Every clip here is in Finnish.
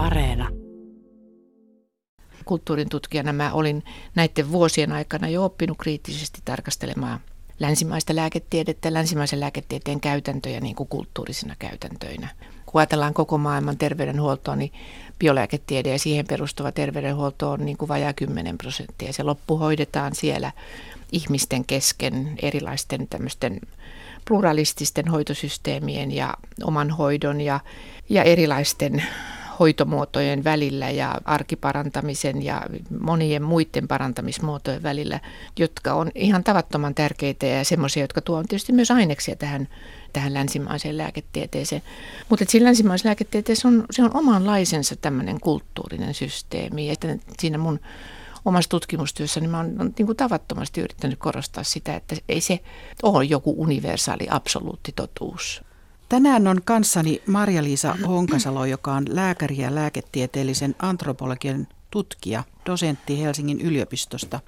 Areena. Kulttuurin tutkijana mä olin näiden vuosien aikana jo oppinut kriittisesti tarkastelemaan länsimaista lääketiedettä, länsimaisen lääketieteen käytäntöjä niin kuin kulttuurisina käytäntöinä. Kun ajatellaan koko maailman terveydenhuoltoa, niin biolääketiede ja siihen perustuva terveydenhuolto on niin kuin vajaa 10 prosenttia. Se loppu hoidetaan siellä ihmisten kesken erilaisten tämmöisten pluralististen hoitosysteemien ja oman hoidon ja, ja erilaisten hoitomuotojen välillä ja arkiparantamisen ja monien muiden parantamismuotojen välillä, jotka on ihan tavattoman tärkeitä ja semmoisia, jotka tuovat tietysti myös aineksia tähän, tähän länsimaiseen lääketieteeseen. Mutta siinä länsimaisessa lääketieteessä on, se on omanlaisensa tämmöinen kulttuurinen systeemi. Että siinä mun omassa tutkimustyössä niin mä oon niin kuin tavattomasti yrittänyt korostaa sitä, että ei se ole joku universaali absoluutti totuus. Tänään on kanssani Marja-Liisa Honkasalo, joka on lääkäri ja lääketieteellisen antropologian tutkija, dosentti Helsingin yliopistosta.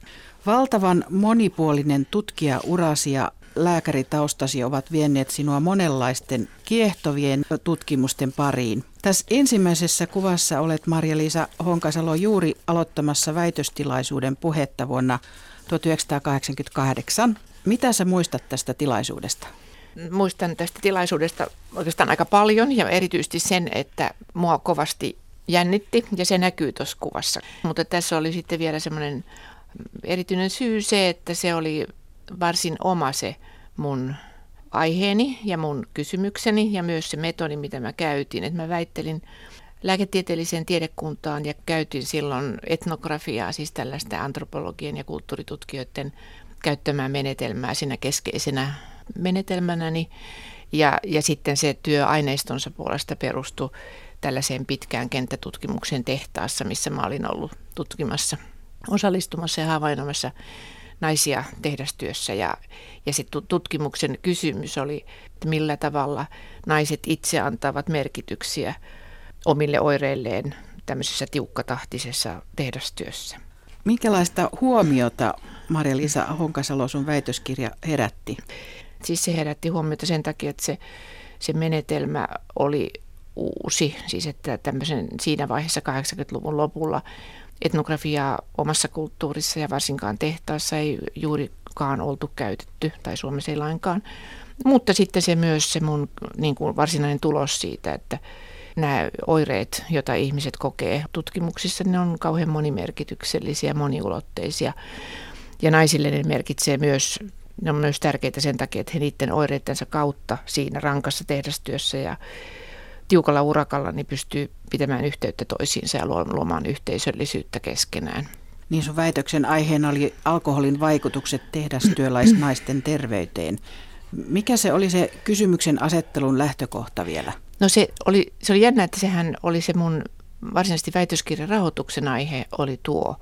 Valtavan monipuolinen tutkija urasi ja lääkäritaustasi ovat vienneet sinua monenlaisten kiehtovien tutkimusten pariin. Tässä ensimmäisessä kuvassa olet Marja-Liisa Honkasalo juuri aloittamassa väitöstilaisuuden puhetta vuonna 1988. Mitä sä muistat tästä tilaisuudesta? Muistan tästä tilaisuudesta oikeastaan aika paljon ja erityisesti sen, että mua kovasti jännitti ja se näkyy tuossa kuvassa. Mutta tässä oli sitten vielä semmoinen erityinen syy se, että se oli varsin oma se mun aiheeni ja mun kysymykseni ja myös se metodi, mitä mä käytin. Että mä väittelin lääketieteelliseen tiedekuntaan ja käytin silloin etnografiaa, siis tällaista antropologian ja kulttuuritutkijoiden käyttämää menetelmää siinä keskeisenä menetelmänäni. Ja, ja sitten se työ aineistonsa puolesta perustui tällaiseen pitkään kenttätutkimuksen tehtaassa, missä mä olin ollut tutkimassa, osallistumassa ja havainnoimassa naisia tehdastyössä. Ja, ja se tutkimuksen kysymys oli, että millä tavalla naiset itse antavat merkityksiä omille oireilleen tämmöisessä tiukkatahtisessa tehdastyössä. Minkälaista huomiota Maria-Liisa Honkasalo sun väitöskirja herätti? Siis se herätti huomiota sen takia, että se, se menetelmä oli uusi, siis että tämmöisen siinä vaiheessa 80-luvun lopulla etnografiaa omassa kulttuurissa ja varsinkaan tehtaassa ei juurikaan oltu käytetty, tai Suomessa ei lainkaan. Mutta sitten se myös se mun niin kuin varsinainen tulos siitä, että nämä oireet, joita ihmiset kokee tutkimuksissa, ne on kauhean monimerkityksellisiä, moniulotteisia. Ja naisille ne merkitsee myös, ne on myös tärkeitä sen takia, että he niiden oireittensa kautta siinä rankassa tehdastyössä ja tiukalla urakalla niin pystyy pitämään yhteyttä toisiinsa ja luomaan yhteisöllisyyttä keskenään. Niin sun väitöksen aiheena oli alkoholin vaikutukset tehdastyöläisnaisten terveyteen. Mikä se oli se kysymyksen asettelun lähtökohta vielä? No se oli, se oli jännä, että sehän oli se mun varsinaisesti väitöskirjan rahoituksen aihe oli tuo.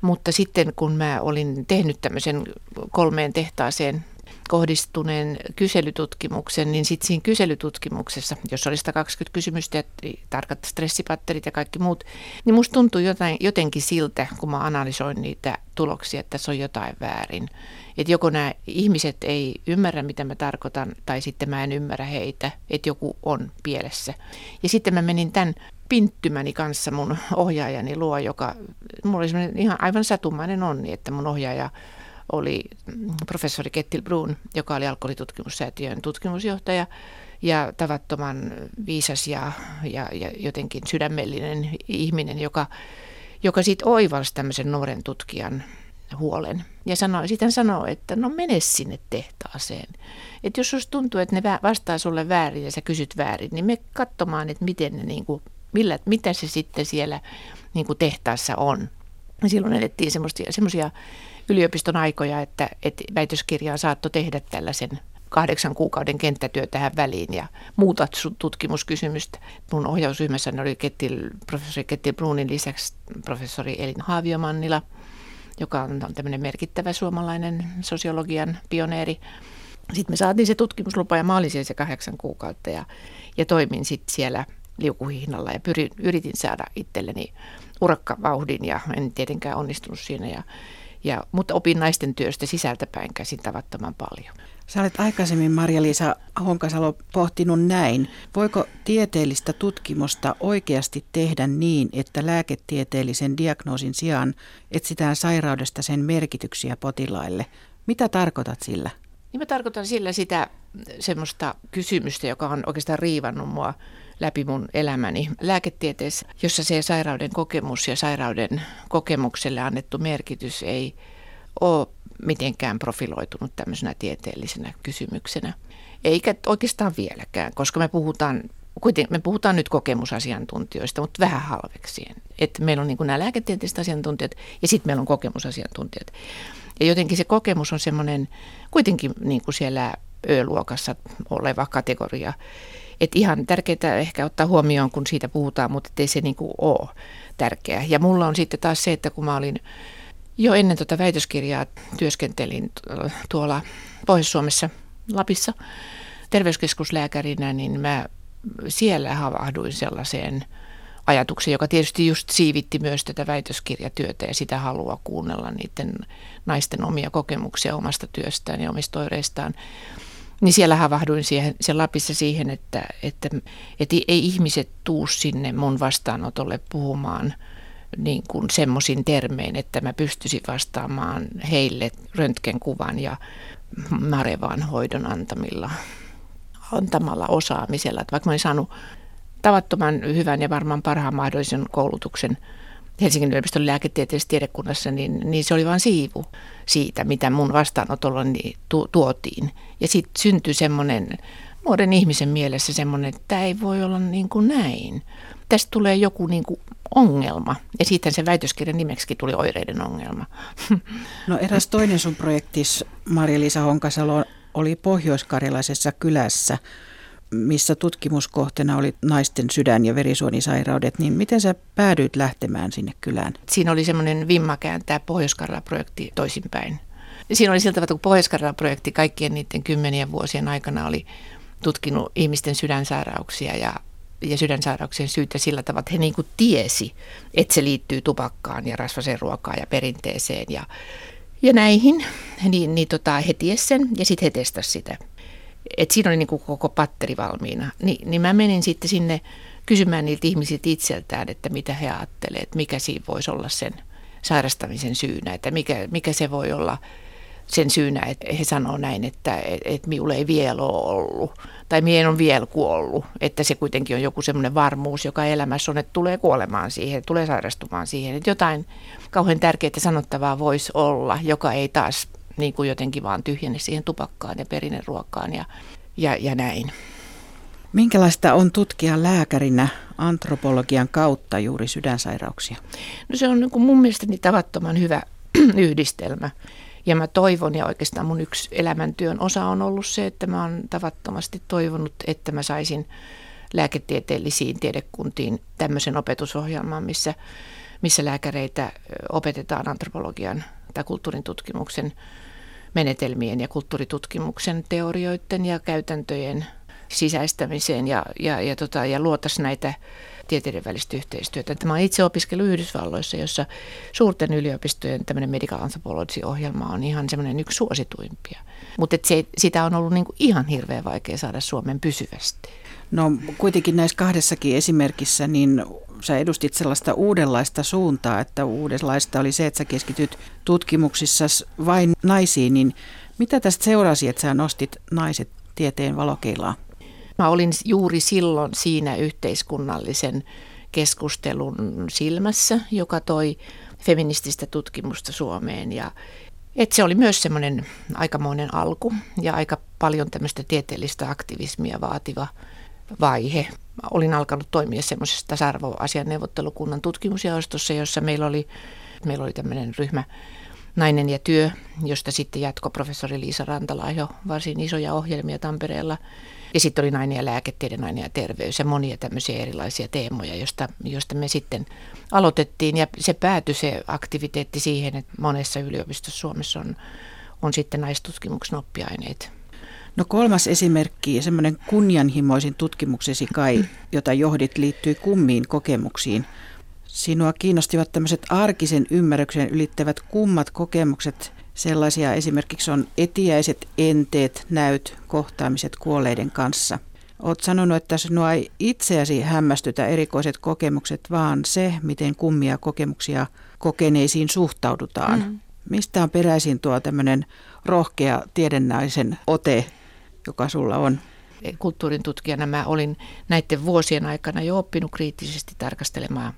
Mutta sitten kun mä olin tehnyt tämmöisen kolmeen tehtaaseen kohdistuneen kyselytutkimuksen, niin sitten siinä kyselytutkimuksessa, jos oli 120 kysymystä ja tarkat stressipatterit ja kaikki muut, niin musta tuntui jotain, jotenkin siltä, kun mä analysoin niitä tuloksia, että tässä on jotain väärin. Että joko nämä ihmiset ei ymmärrä, mitä mä tarkoitan, tai sitten mä en ymmärrä heitä, että joku on pielessä. Ja sitten mä menin tämän pinttymäni kanssa mun ohjaajani luo, joka, mulla oli ihan aivan satumainen onni, että mun ohjaaja oli professori Kettil Brun, joka oli alkoholitutkimussäätiön tutkimusjohtaja ja tavattoman viisas ja, ja, ja jotenkin sydämellinen ihminen, joka, joka sitten oivalsi tämmöisen nuoren tutkijan huolen. Ja sanoi, sitten sanoi, että no mene sinne tehtaaseen. Että jos tuntuu, että ne vastaa sulle väärin ja sä kysyt väärin, niin me katsomaan, että miten ne, niin kuin, millä, mitä se sitten siellä niin kuin tehtaassa on. Ja silloin elettiin semmoisia yliopiston aikoja, että, että väitöskirjaa saattoi tehdä tällaisen kahdeksan kuukauden kenttätyö tähän väliin ja muutat tutkimuskysymystä. Mun ohjausryhmässä oli Kettil, professori Kettil Brunin lisäksi professori Elin Haaviomannila, joka on tämmöinen merkittävä suomalainen sosiologian pioneeri. Sitten me saatiin se tutkimuslupa ja mä olin siellä se kahdeksan kuukautta ja, ja toimin sitten siellä liukuhihnalla ja pyrin, yritin saada itselleni urakkavauhdin ja en tietenkään onnistunut siinä. Ja, ja, mutta opin naisten työstä sisältäpäin käsin tavattoman paljon. Sä olet aikaisemmin, Marja-Liisa Honkasalo, pohtinut näin. Voiko tieteellistä tutkimusta oikeasti tehdä niin, että lääketieteellisen diagnoosin sijaan etsitään sairaudesta sen merkityksiä potilaille? Mitä tarkoitat sillä? Niin mä tarkoitan sillä sitä semmoista kysymystä, joka on oikeastaan riivannut mua läpi mun elämäni lääketieteessä, jossa se sairauden kokemus ja sairauden kokemukselle annettu merkitys ei ole mitenkään profiloitunut tämmöisenä tieteellisenä kysymyksenä. Eikä oikeastaan vieläkään, koska me puhutaan, me puhutaan nyt kokemusasiantuntijoista, mutta vähän halveksien. Että meillä on niin nämä lääketieteelliset asiantuntijat ja sitten meillä on kokemusasiantuntijat. Ja jotenkin se kokemus on semmoinen kuitenkin niin kuin siellä Ö-luokassa oleva kategoria. Että ihan tärkeää ehkä ottaa huomioon, kun siitä puhutaan, mutta ei se niin kuin ole tärkeää. Ja mulla on sitten taas se, että kun mä olin jo ennen tuota väitöskirjaa työskentelin tuolla Pohjois-Suomessa Lapissa terveyskeskuslääkärinä, niin mä siellä havahduin sellaiseen ajatukseen, joka tietysti just siivitti myös tätä väitöskirjatyötä ja sitä halua kuunnella niiden naisten omia kokemuksia omasta työstään ja omista oireistaan. Niin siellä havahduin siihen, siellä Lapissa siihen, että, että, että ei ihmiset tuu sinne mun vastaanotolle puhumaan – niin kuin semmoisin termein, että mä pystyisin vastaamaan heille röntgenkuvan ja marevaan hoidon antamilla, antamalla osaamisella. Että vaikka mä olin saanut tavattoman hyvän ja varmaan parhaan mahdollisen koulutuksen Helsingin yliopiston lääketieteellisessä tiedekunnassa, niin, niin se oli vain siivu siitä, mitä mun vastaanotolla niin tu, tuotiin. Ja sitten syntyi semmoinen nuoren ihmisen mielessä semmoinen, että tämä ei voi olla niin kuin näin. Tästä tulee joku niin kuin ongelma. Ja siitä se väitöskirjan nimeksi tuli oireiden ongelma. No eräs toinen sun projektis, Maria-Liisa Honkasalo, oli pohjoiskarjalaisessa kylässä, missä tutkimuskohteena oli naisten sydän- ja verisuonisairaudet, niin miten sä päädyit lähtemään sinne kylään? Siinä oli semmoinen vimma kääntää pohjois projekti toisinpäin. Siinä oli siltä että kun pohjois projekti kaikkien niiden kymmenien vuosien aikana oli tutkinut ihmisten sydänsairauksia ja ja sydänsairauksien syytä sillä tavalla, että he niin kuin tiesi, että se liittyy tupakkaan ja rasvaseen ruokaan ja perinteeseen ja, ja näihin, niin, niin tota, he tiesi sen ja sitten he testasivat sitä. Et siinä oli niin kuin koko patteri valmiina. Ni, niin mä menin sitten sinne kysymään niiltä ihmisiltä itseltään, että mitä he ajattelevat, että mikä siinä voisi olla sen sairastamisen syynä, että mikä, mikä se voi olla sen syynä, että he sanoo näin, että, että minulla ei vielä ole ollut tai mie on vielä kuollut, että se kuitenkin on joku semmoinen varmuus, joka elämässä on, että tulee kuolemaan siihen, tulee sairastumaan siihen, että jotain kauhean tärkeää sanottavaa voisi olla, joka ei taas niin kuin jotenkin vaan tyhjene siihen tupakkaan ja perinneruokaan ja, ja, ja näin. Minkälaista on tutkia lääkärinä antropologian kautta juuri sydänsairauksia? No se on niin kuin mun mielestäni tavattoman hyvä yhdistelmä. Ja mä toivon, ja oikeastaan mun yksi elämäntyön osa on ollut se, että mä oon tavattomasti toivonut, että mä saisin lääketieteellisiin tiedekuntiin tämmöisen opetusohjelman, missä, missä lääkäreitä opetetaan antropologian tai kulttuurin tutkimuksen menetelmien ja kulttuuritutkimuksen teorioiden ja käytäntöjen sisäistämiseen ja, ja, ja, tota, ja luotaisiin näitä tieteiden välistä yhteistyötä. Mä itse opiskellut Yhdysvalloissa, jossa suurten yliopistojen tämmöinen medical anthropology-ohjelma on ihan semmoinen yksi suosituimpia. Mutta sitä on ollut niinku ihan hirveän vaikea saada Suomen pysyvästi. No kuitenkin näissä kahdessakin esimerkissä, niin sä edustit sellaista uudenlaista suuntaa, että uudenlaista oli se, että sä keskityt tutkimuksissa vain naisiin, niin mitä tästä seurasi, että sä nostit naiset tieteen valokeilaan? Mä olin juuri silloin siinä yhteiskunnallisen keskustelun silmässä, joka toi feminististä tutkimusta Suomeen ja et se oli myös semmoinen aikamoinen alku ja aika paljon tämmöistä tieteellistä aktivismia vaativa vaihe. Olin alkanut toimia semmoisessa tasa-arvoasian neuvottelukunnan tutkimusjaostossa, jossa meillä oli, meillä oli tämmöinen ryhmä Nainen ja työ, josta sitten jatko professori Liisa Rantala jo varsin isoja ohjelmia Tampereella. Ja sitten oli nainen ja lääketiede, nainen ja terveys ja monia tämmöisiä erilaisia teemoja, josta, josta me sitten aloitettiin. Ja se päätyi se aktiviteetti siihen, että monessa yliopistossa Suomessa on, on sitten naistutkimuksen oppiaineet. No kolmas esimerkki, semmoinen kunnianhimoisin tutkimuksesi kai, jota johdit, liittyy kummiin kokemuksiin – Sinua kiinnostivat tämmöiset arkisen ymmärryksen ylittävät kummat kokemukset, Sellaisia esimerkiksi on etiäiset enteet, näyt, kohtaamiset kuolleiden kanssa. Olet sanonut, että sinua ei itseäsi hämmästytä erikoiset kokemukset, vaan se, miten kummia kokemuksia kokeneisiin suhtaudutaan. Mm. Mistä on peräisin tuo tämmöinen rohkea tiedennäisen ote, joka sulla on? Kulttuurin tutkijana mä olin näiden vuosien aikana jo oppinut kriittisesti tarkastelemaan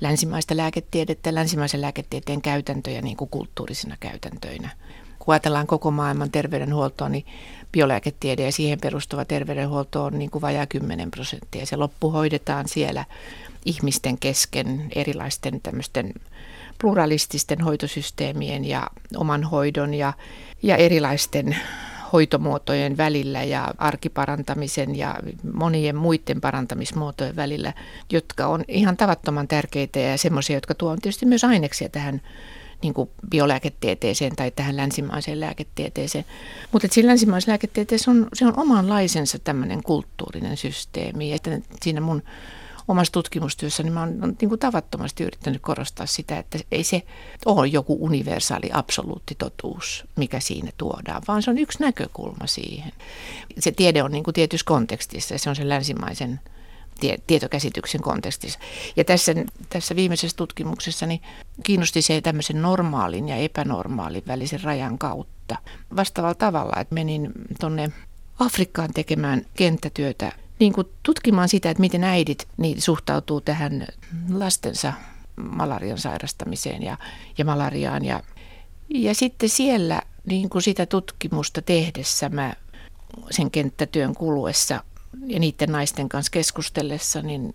länsimaista lääketiedettä, länsimaisen lääketieteen käytäntöjä niin kuin kulttuurisina käytäntöinä. Kun ajatellaan koko maailman terveydenhuoltoa, niin biolääketiede ja siihen perustuva terveydenhuolto on niin kuin vajaa 10 prosenttia. Se loppu hoidetaan siellä ihmisten kesken erilaisten tämmöisten pluralististen hoitosysteemien ja oman hoidon ja, ja erilaisten hoitomuotojen välillä ja arkiparantamisen ja monien muiden parantamismuotojen välillä, jotka on ihan tavattoman tärkeitä ja semmoisia, jotka tuovat tietysti myös aineksia tähän niin kuin biolääketieteeseen tai tähän länsimaiseen lääketieteeseen. Mutta siinä länsimaisessa lääketieteessä on, se on omanlaisensa tämmöinen kulttuurinen systeemi. Että siinä mun omassa tutkimustyössä niin mä oon niin kuin tavattomasti yrittänyt korostaa sitä, että ei se ole joku universaali absoluutti totuus, mikä siinä tuodaan, vaan se on yksi näkökulma siihen. Se tiede on niin kuin tietyssä kontekstissa ja se on sen länsimaisen tie, tietokäsityksen kontekstissa. Ja tässä, tässä viimeisessä tutkimuksessa niin kiinnosti se tämmöisen normaalin ja epänormaalin välisen rajan kautta. Vastaavalla tavalla, että menin tuonne Afrikkaan tekemään kenttätyötä niin kuin tutkimaan sitä, että miten äidit niin suhtautuu tähän lastensa malarian sairastamiseen ja, ja malariaan. Ja, ja sitten siellä niin kuin sitä tutkimusta tehdessä mä sen kenttätyön kuluessa ja niiden naisten kanssa keskustellessa, niin,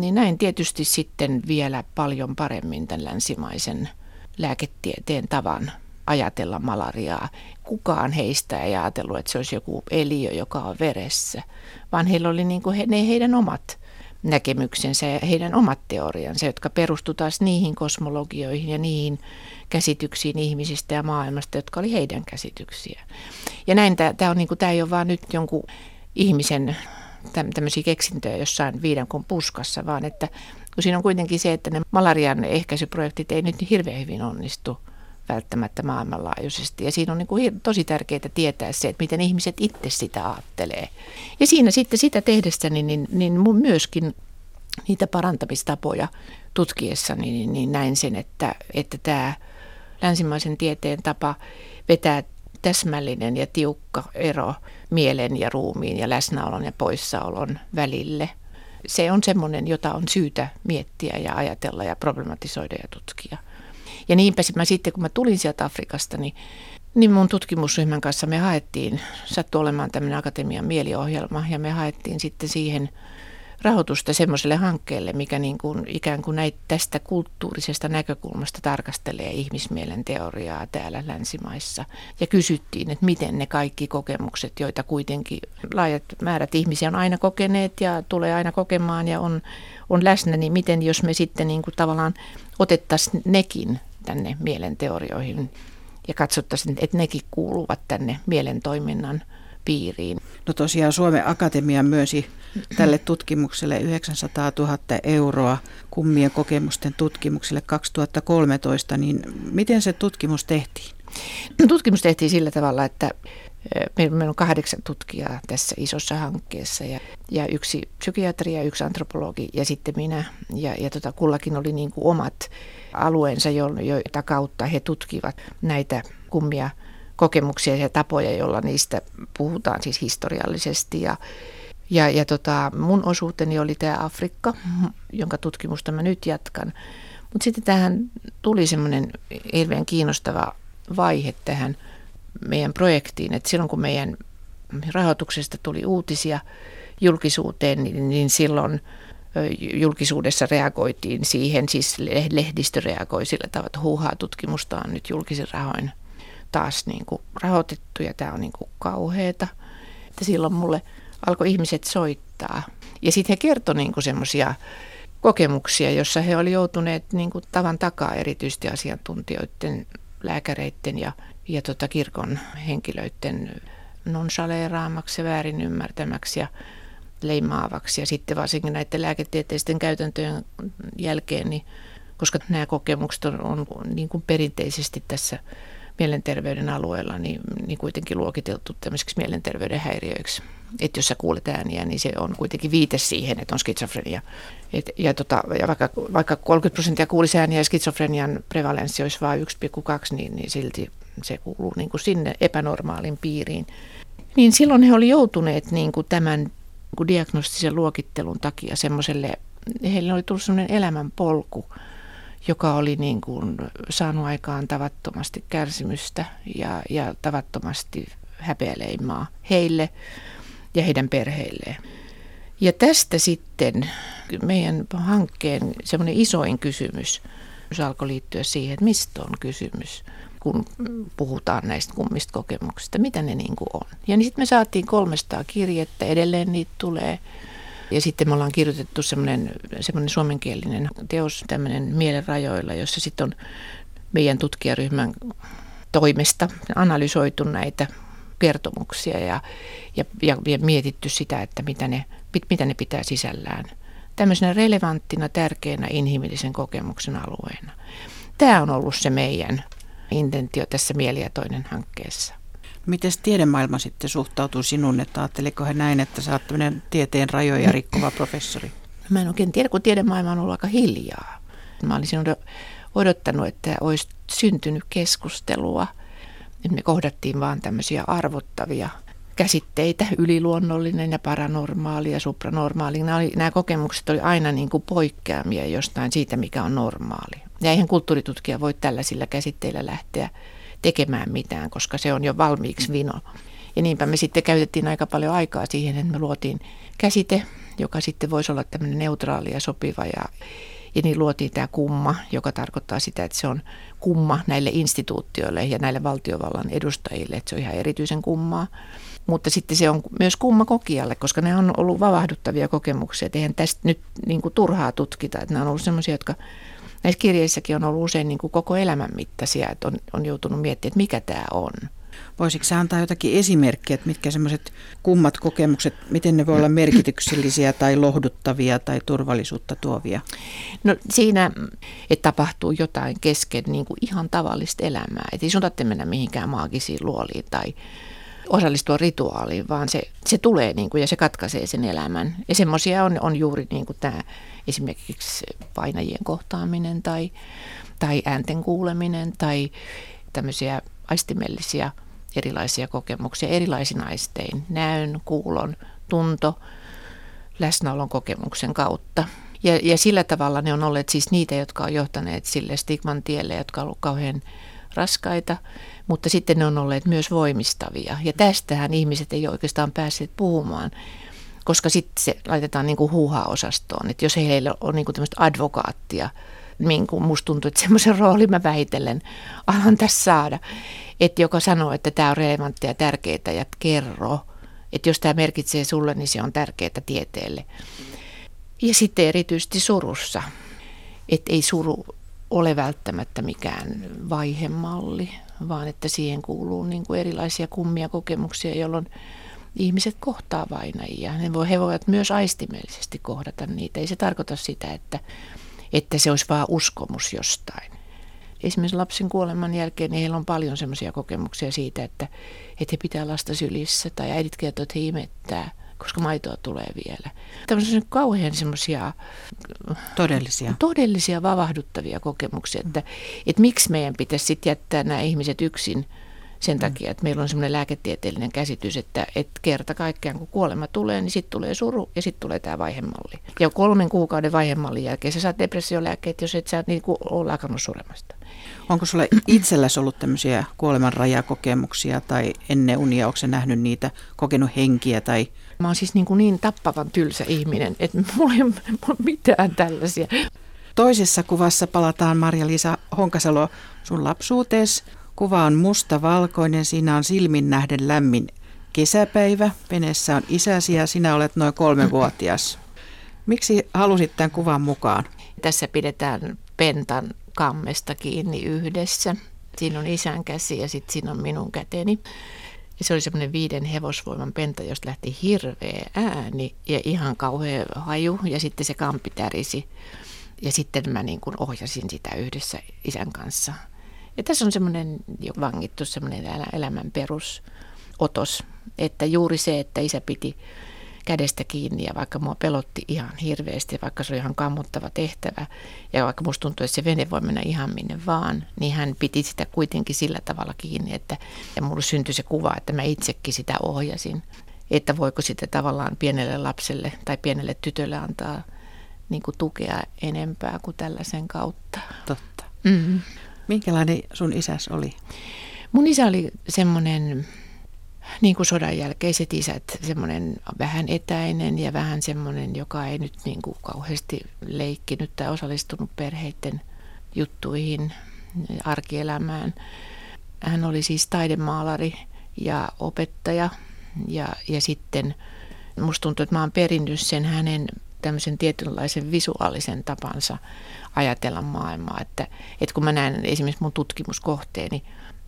niin näin tietysti sitten vielä paljon paremmin tämän länsimaisen lääketieteen tavan ajatella malariaa. Kukaan heistä ei ajatellut, että se olisi joku eliö, joka on veressä, vaan heillä oli niin kuin he, ne heidän omat näkemyksensä ja heidän omat teoriansa, jotka perustuivat taas niihin kosmologioihin ja niihin käsityksiin ihmisistä ja maailmasta, jotka oli heidän käsityksiä. Ja näin tämä on niin kuin, tämä ei ole vaan nyt jonkun ihmisen tämmöisiä keksintöjä jossain viidankon puskassa, vaan että kun siinä on kuitenkin se, että ne malarian ehkäisyprojektit ei nyt hirveän hyvin onnistu välttämättä maailmanlaajuisesti. Ja siinä on niin kuin tosi tärkeää tietää se, että miten ihmiset itse sitä ajattelee. Ja siinä sitten sitä tehdessäni niin, niin, niin myöskin niitä parantamistapoja tutkiessa, niin, niin näin sen, että, että tämä länsimaisen tieteen tapa vetää täsmällinen ja tiukka ero mielen ja ruumiin ja läsnäolon ja poissaolon välille. Se on semmoinen, jota on syytä miettiä ja ajatella ja problematisoida ja tutkia. Ja niinpä mä sitten, kun mä tulin sieltä Afrikasta, niin, niin mun tutkimusryhmän kanssa me haettiin, sattui olemaan tämmöinen akatemian mieliohjelma, ja me haettiin sitten siihen rahoitusta semmoiselle hankkeelle, mikä niin kuin ikään kuin näitä tästä kulttuurisesta näkökulmasta tarkastelee ihmismielen teoriaa täällä länsimaissa. Ja kysyttiin, että miten ne kaikki kokemukset, joita kuitenkin laajat määrät ihmisiä on aina kokeneet ja tulee aina kokemaan ja on, on läsnä, niin miten jos me sitten niin kuin tavallaan otettaisiin nekin tänne mielenteorioihin ja katsottaisiin, että nekin kuuluvat tänne mielentoiminnan piiriin. No tosiaan Suomen Akatemia myönsi tälle tutkimukselle 900 000 euroa kummien kokemusten tutkimukselle 2013, niin miten se tutkimus tehtiin? No, tutkimus tehtiin sillä tavalla, että Meillä on kahdeksan tutkijaa tässä isossa hankkeessa ja, ja yksi psykiatri ja yksi antropologi ja sitten minä. Ja, ja tota, kullakin oli niin kuin omat alueensa, joita kautta he tutkivat näitä kummia kokemuksia ja tapoja, joilla niistä puhutaan siis historiallisesti. Ja, ja, ja tota, mun osuuteni oli tämä Afrikka, jonka tutkimusta mä nyt jatkan. Mutta sitten tähän tuli semmoinen hirveän kiinnostava vaihe tähän – meidän projektiin, että silloin kun meidän rahoituksesta tuli uutisia julkisuuteen, niin, niin silloin julkisuudessa reagoitiin siihen, siis lehdistö reagoi sillä tavalla, että huuhaa tutkimusta on nyt julkisin rahoin taas niin kuin rahoitettu ja tämä on niin kuin kauheata. Että silloin mulle alkoi ihmiset soittaa. Ja sitten he kertoi niin semmoisia kokemuksia, jossa he olivat joutuneet niin kuin tavan takaa erityisesti asiantuntijoiden, lääkäreiden ja ja tota kirkon henkilöiden nonsaleeraamaksi ja väärin ymmärtämäksi ja leimaavaksi. Ja sitten varsinkin näiden lääketieteisten käytäntöjen jälkeen, niin, koska nämä kokemukset on, on niin kuin perinteisesti tässä mielenterveyden alueella niin, niin kuitenkin luokiteltu tämmöiseksi mielenterveyden häiriöiksi. Että jos sä kuulet ääniä, niin se on kuitenkin viite siihen, että on skitsofrenia. Et, ja, tota, ja vaikka, vaikka 30 prosenttia kuulisi ääniä ja skitsofrenian prevalenssi olisi vain 1,2, niin, niin silti se kuuluu niin kuin sinne epänormaalin piiriin. Niin silloin he olivat joutuneet niin kuin tämän kuin diagnostisen luokittelun takia semmoiselle, heille oli tullut semmoinen elämänpolku, joka oli niin kuin saanut aikaan tavattomasti kärsimystä ja, ja tavattomasti häpeäleimaa heille ja heidän perheilleen. Ja tästä sitten meidän hankkeen semmoinen isoin kysymys alkoi liittyä siihen, että mistä on kysymys, kun puhutaan näistä kummista kokemuksista, mitä ne niin kuin on. Ja niin sitten me saatiin 300 kirjettä, edelleen niitä tulee. Ja sitten me ollaan kirjoitettu semmoinen, semmoinen suomenkielinen teos tämmöinen Mielen rajoilla, jossa sitten on meidän tutkijaryhmän toimesta analysoitu näitä kertomuksia ja, ja, ja, ja mietitty sitä, että mitä ne, mitä ne pitää sisällään. Tämmöisenä relevanttina, tärkeänä inhimillisen kokemuksen alueena. Tämä on ollut se meidän intentio tässä Mieli ja toinen hankkeessa. Miten tiedemaailma sitten suhtautuu sinun, että ajatteliko he näin, että sä oot tieteen rajoja rikkova professori? Mä en oikein tiedä, kun tiedemaailma on ollut aika hiljaa. Mä olisin odottanut, että olisi syntynyt keskustelua. Että me kohdattiin vaan tämmöisiä arvottavia käsitteitä, yliluonnollinen ja paranormaali ja supranormaali. Nämä, oli, nämä kokemukset oli aina niin kuin poikkeamia jostain siitä, mikä on normaali. Ja eihän kulttuuritutkija voi tällaisilla käsitteillä lähteä tekemään mitään, koska se on jo valmiiksi vino. Ja niinpä me sitten käytettiin aika paljon aikaa siihen, että me luotiin käsite, joka sitten voisi olla tämmöinen neutraali ja sopiva. Ja, ja niin luotiin tämä kumma, joka tarkoittaa sitä, että se on kumma näille instituutioille ja näille valtiovallan edustajille, että se on ihan erityisen kummaa. Mutta sitten se on myös kumma kokijalle, koska ne on ollut vavahduttavia kokemuksia. Et eihän tästä nyt niin kuin turhaa tutkita. Että nämä on ollut sellaisia, jotka näissä kirjeissäkin on ollut usein niin kuin koko elämän mittaisia, että on, on joutunut miettimään, että mikä tämä on. Voisitko antaa jotakin esimerkkejä, että mitkä semmoiset kummat kokemukset, miten ne voi olla merkityksellisiä tai lohduttavia tai turvallisuutta tuovia? No siinä, että tapahtuu jotain kesken niin kuin ihan tavallista elämää. Että ei sun mennä mihinkään maagisiin luoliin tai osallistua rituaaliin, vaan se, se tulee niin kuin, ja se katkaisee sen elämän. Ja semmoisia on, on juuri niin kuin tämä esimerkiksi painajien kohtaaminen tai, tai äänten kuuleminen tai tämmöisiä aistimellisia erilaisia kokemuksia erilaisin aistein, näön, kuulon, tunto, läsnäolon kokemuksen kautta. Ja, ja sillä tavalla ne on olleet siis niitä, jotka on johtaneet sille stigman tielle, jotka on ollut kauhean raskaita, mutta sitten ne on olleet myös voimistavia. Ja tästähän ihmiset ei oikeastaan päässeet puhumaan, koska sitten se laitetaan niin kuin huuhaa-osastoon. Että jos heillä on niin kuin tämmöistä advokaattia, niin kuin musta tuntuu, että semmoisen roolin mä väitellen alan tässä saada, että joka sanoo, että tämä on relevanttia ja tärkeää ja kerro, että jos tämä merkitsee sulle, niin se on tärkeää tieteelle. Ja sitten erityisesti surussa, että ei suru ole välttämättä mikään vaihemalli, vaan että siihen kuuluu niin kuin erilaisia kummia kokemuksia, jolloin ihmiset kohtaa vainajia. Ne voi, he voivat myös aistimellisesti kohdata niitä. Ei se tarkoita sitä, että, että se olisi vain uskomus jostain. Esimerkiksi lapsen kuoleman jälkeen niin heillä on paljon sellaisia kokemuksia siitä, että, että he pitää lasta sylissä tai äidit kertoo, että he imettää koska maitoa tulee vielä. Tämmöisiä kauhean semmoisia todellisia. todellisia vavahduttavia kokemuksia, että, että miksi meidän pitäisi sitten jättää nämä ihmiset yksin sen mm. takia, että meillä on semmoinen lääketieteellinen käsitys, että, että kerta kaikkiaan kun kuolema tulee, niin sitten tulee suru ja sitten tulee tämä vaihemalli. Ja kolmen kuukauden vaihemallin jälkeen sä saat depressiolääkkeet, jos et sä niin kuin ole lakannut suremasta. Onko sulla itselläsi ollut tämmöisiä kuoleman rajakokemuksia tai ennen unia, onko nähnyt niitä, kokenut henkiä tai Mä oon siis niin, kuin niin tappavan tylsä ihminen, että mulla ei ole mitään tällaisia. Toisessa kuvassa palataan Marja-Liisa Honkasalo sun lapsuutees. Kuva on musta-valkoinen, siinä on silmin nähden lämmin kesäpäivä. Veneessä on isäsi ja sinä olet noin kolmevuotias. Miksi halusit tämän kuvan mukaan? Tässä pidetään pentan kammesta kiinni yhdessä. Siinä on isän käsi ja sitten siinä on minun käteni. Ja se oli semmoinen viiden hevosvoiman penta, josta lähti hirveä ääni ja ihan kauhea haju. Ja sitten se kampi tärisi. Ja sitten mä niin kuin ohjasin sitä yhdessä isän kanssa. Ja tässä on semmoinen jo vangittu semmoinen elämän perusotos, että juuri se, että isä piti kädestä kiinni ja vaikka mua pelotti ihan hirveästi, vaikka se oli ihan kammuttava tehtävä ja vaikka musta tuntui, että se vene voi mennä ihan minne vaan, niin hän piti sitä kuitenkin sillä tavalla kiinni, että ja mulle syntyi se kuva, että mä itsekin sitä ohjasin, että voiko sitä tavallaan pienelle lapselle tai pienelle tytölle antaa niin kuin tukea enempää kuin tällaisen kautta. Totta. Mm-hmm. Minkälainen sun isäs oli? Mun isä oli semmoinen niin kuin sodan jälkeiset isät, semmoinen vähän etäinen ja vähän semmoinen, joka ei nyt niin kuin kauheasti leikkinyt tai osallistunut perheiden juttuihin, arkielämään. Hän oli siis taidemaalari ja opettaja ja, ja sitten musta tuntuu, että mä oon perinnyt sen hänen tämmöisen tietynlaisen visuaalisen tapansa ajatella maailmaa, että, että kun mä näen esimerkiksi mun tutkimuskohteeni,